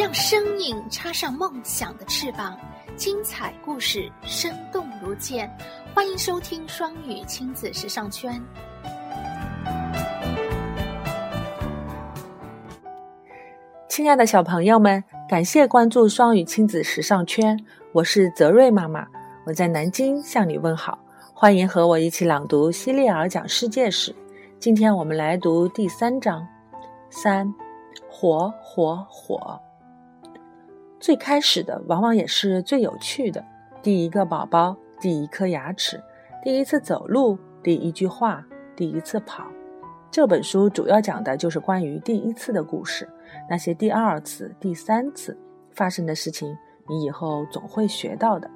让生命插上梦想的翅膀，精彩故事生动如见。欢迎收听双语亲子时尚圈。亲爱的小朋友们，感谢关注双语亲子时尚圈，我是泽瑞妈妈，我在南京向你问好。欢迎和我一起朗读《希利尔讲世界史》。今天我们来读第三章。三，火火火。最开始的往往也是最有趣的。第一个宝宝，第一颗牙齿，第一次走路，第一句话，第一次跑。这本书主要讲的就是关于第一次的故事。那些第二次、第三次发生的事情，你以后总会学到的。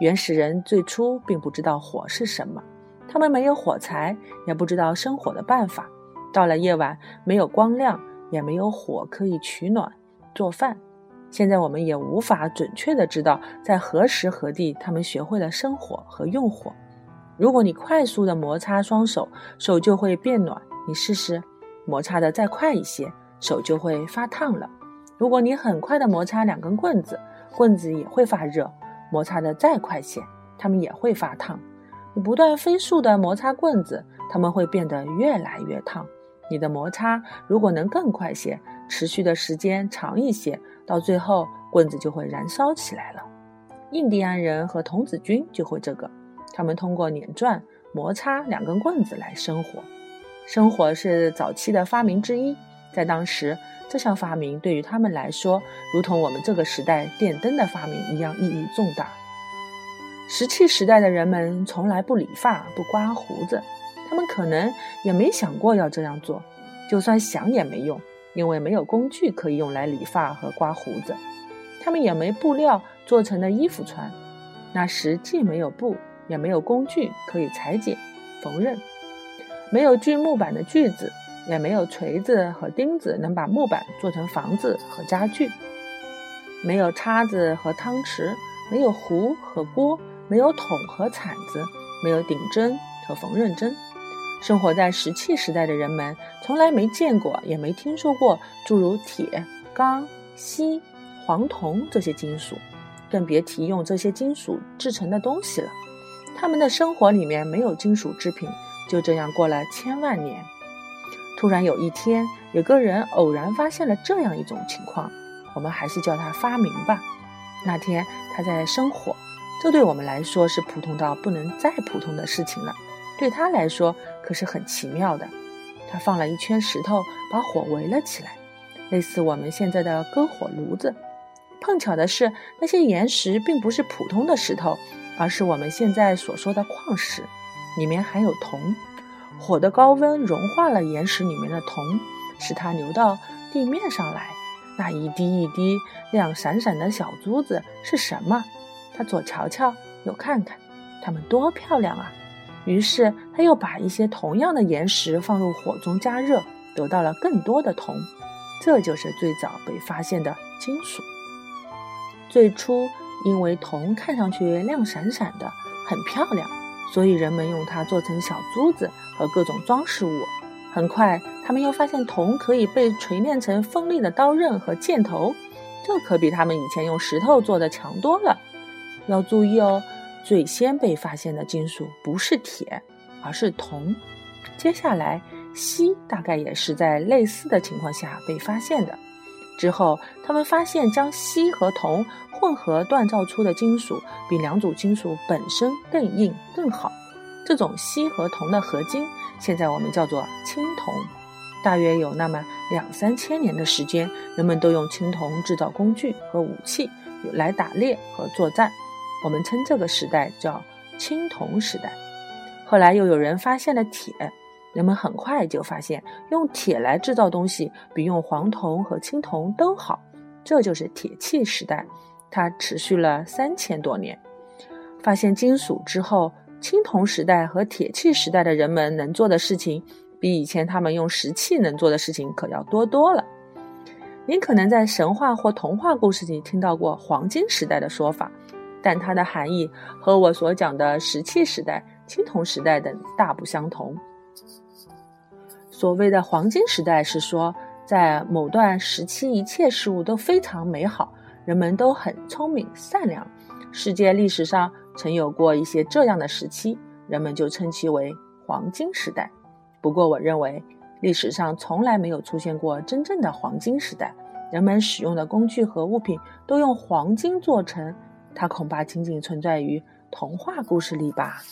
原始人最初并不知道火是什么，他们没有火柴，也不知道生火的办法。到了夜晚，没有光亮，也没有火可以取暖、做饭。现在我们也无法准确的知道在何时何地他们学会了生火和用火。如果你快速的摩擦双手，手就会变暖。你试试，摩擦的再快一些，手就会发烫了。如果你很快的摩擦两根棍子，棍子也会发热。摩擦的再快些，它们也会发烫。你不断飞速的摩擦棍子，它们会变得越来越烫。你的摩擦如果能更快些，持续的时间长一些，到最后棍子就会燃烧起来了。印第安人和童子军就会这个，他们通过碾转、摩擦两根棍子来生火。生火是早期的发明之一，在当时。这项发明对于他们来说，如同我们这个时代电灯的发明一样意义重大。石器时代的人们从来不理发、不刮胡子，他们可能也没想过要这样做。就算想也没用，因为没有工具可以用来理发和刮胡子。他们也没布料做成的衣服穿。那时既没有布，也没有工具可以裁剪、缝纫，没有锯木板的锯子。也没有锤子和钉子能把木板做成房子和家具，没有叉子和汤匙，没有壶和锅，没有桶和铲子，没有顶针和缝纫针。生活在石器时代的人们从来没见过，也没听说过诸如铁、钢、锡、黄铜这些金属，更别提用这些金属制成的东西了。他们的生活里面没有金属制品，就这样过了千万年。突然有一天，有个人偶然发现了这样一种情况，我们还是叫他发明吧。那天他在生火，这对我们来说是普通到不能再普通的事情了，对他来说可是很奇妙的。他放了一圈石头，把火围了起来，类似我们现在的篝火炉子。碰巧的是，那些岩石并不是普通的石头，而是我们现在所说的矿石，里面含有铜。火的高温融化了岩石里面的铜，使它流到地面上来。那一滴一滴亮闪闪的小珠子是什么？他左瞧瞧，右看看，它们多漂亮啊！于是他又把一些同样的岩石放入火中加热，得到了更多的铜。这就是最早被发现的金属。最初，因为铜看上去亮闪闪的，很漂亮，所以人们用它做成小珠子。和各种装饰物。很快，他们又发现铜可以被锤炼成锋利的刀刃和箭头，这可比他们以前用石头做的强多了。要注意哦，最先被发现的金属不是铁，而是铜。接下来，锡大概也是在类似的情况下被发现的。之后，他们发现将锡和铜混合锻造出的金属，比两组金属本身更硬、更好。这种锡和铜的合金，现在我们叫做青铜。大约有那么两三千年的时间，人们都用青铜制造工具和武器，来打猎和作战。我们称这个时代叫青铜时代。后来又有人发现了铁，人们很快就发现用铁来制造东西比用黄铜和青铜都好。这就是铁器时代，它持续了三千多年。发现金属之后。青铜时代和铁器时代的人们能做的事情，比以前他们用石器能做的事情可要多多了。您可能在神话或童话故事里听到过黄金时代的说法，但它的含义和我所讲的石器时代、青铜时代等大不相同。所谓的黄金时代是说，在某段时期，一切事物都非常美好，人们都很聪明善良。世界历史上曾有过一些这样的时期，人们就称其为黄金时代。不过，我认为历史上从来没有出现过真正的黄金时代。人们使用的工具和物品都用黄金做成，它恐怕仅仅存在于童话故事里吧。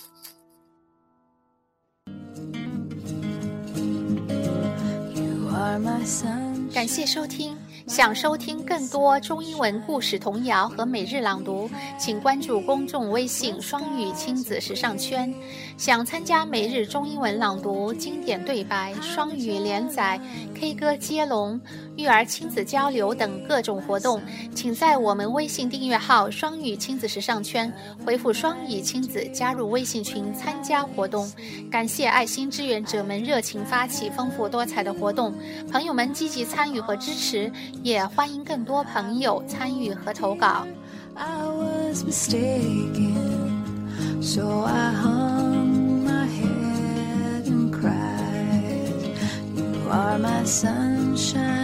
感谢收听。想收听更多中英文故事、童谣和每日朗读，请关注公众微信“双语亲子时尚圈”。想参加每日中英文朗读、经典对白、双语连载、K 歌接龙、育儿亲子交流等各种活动，请在我们微信订阅号“双语亲子时尚圈”回复“双语亲子”加入微信群参加活动。感谢爱心志愿者们热情发起丰富多彩的活动，朋友们积极参与和支持。也欢迎更多朋友参与和投稿。I was mistaken, so I hung my head and cried. You are my sunshine.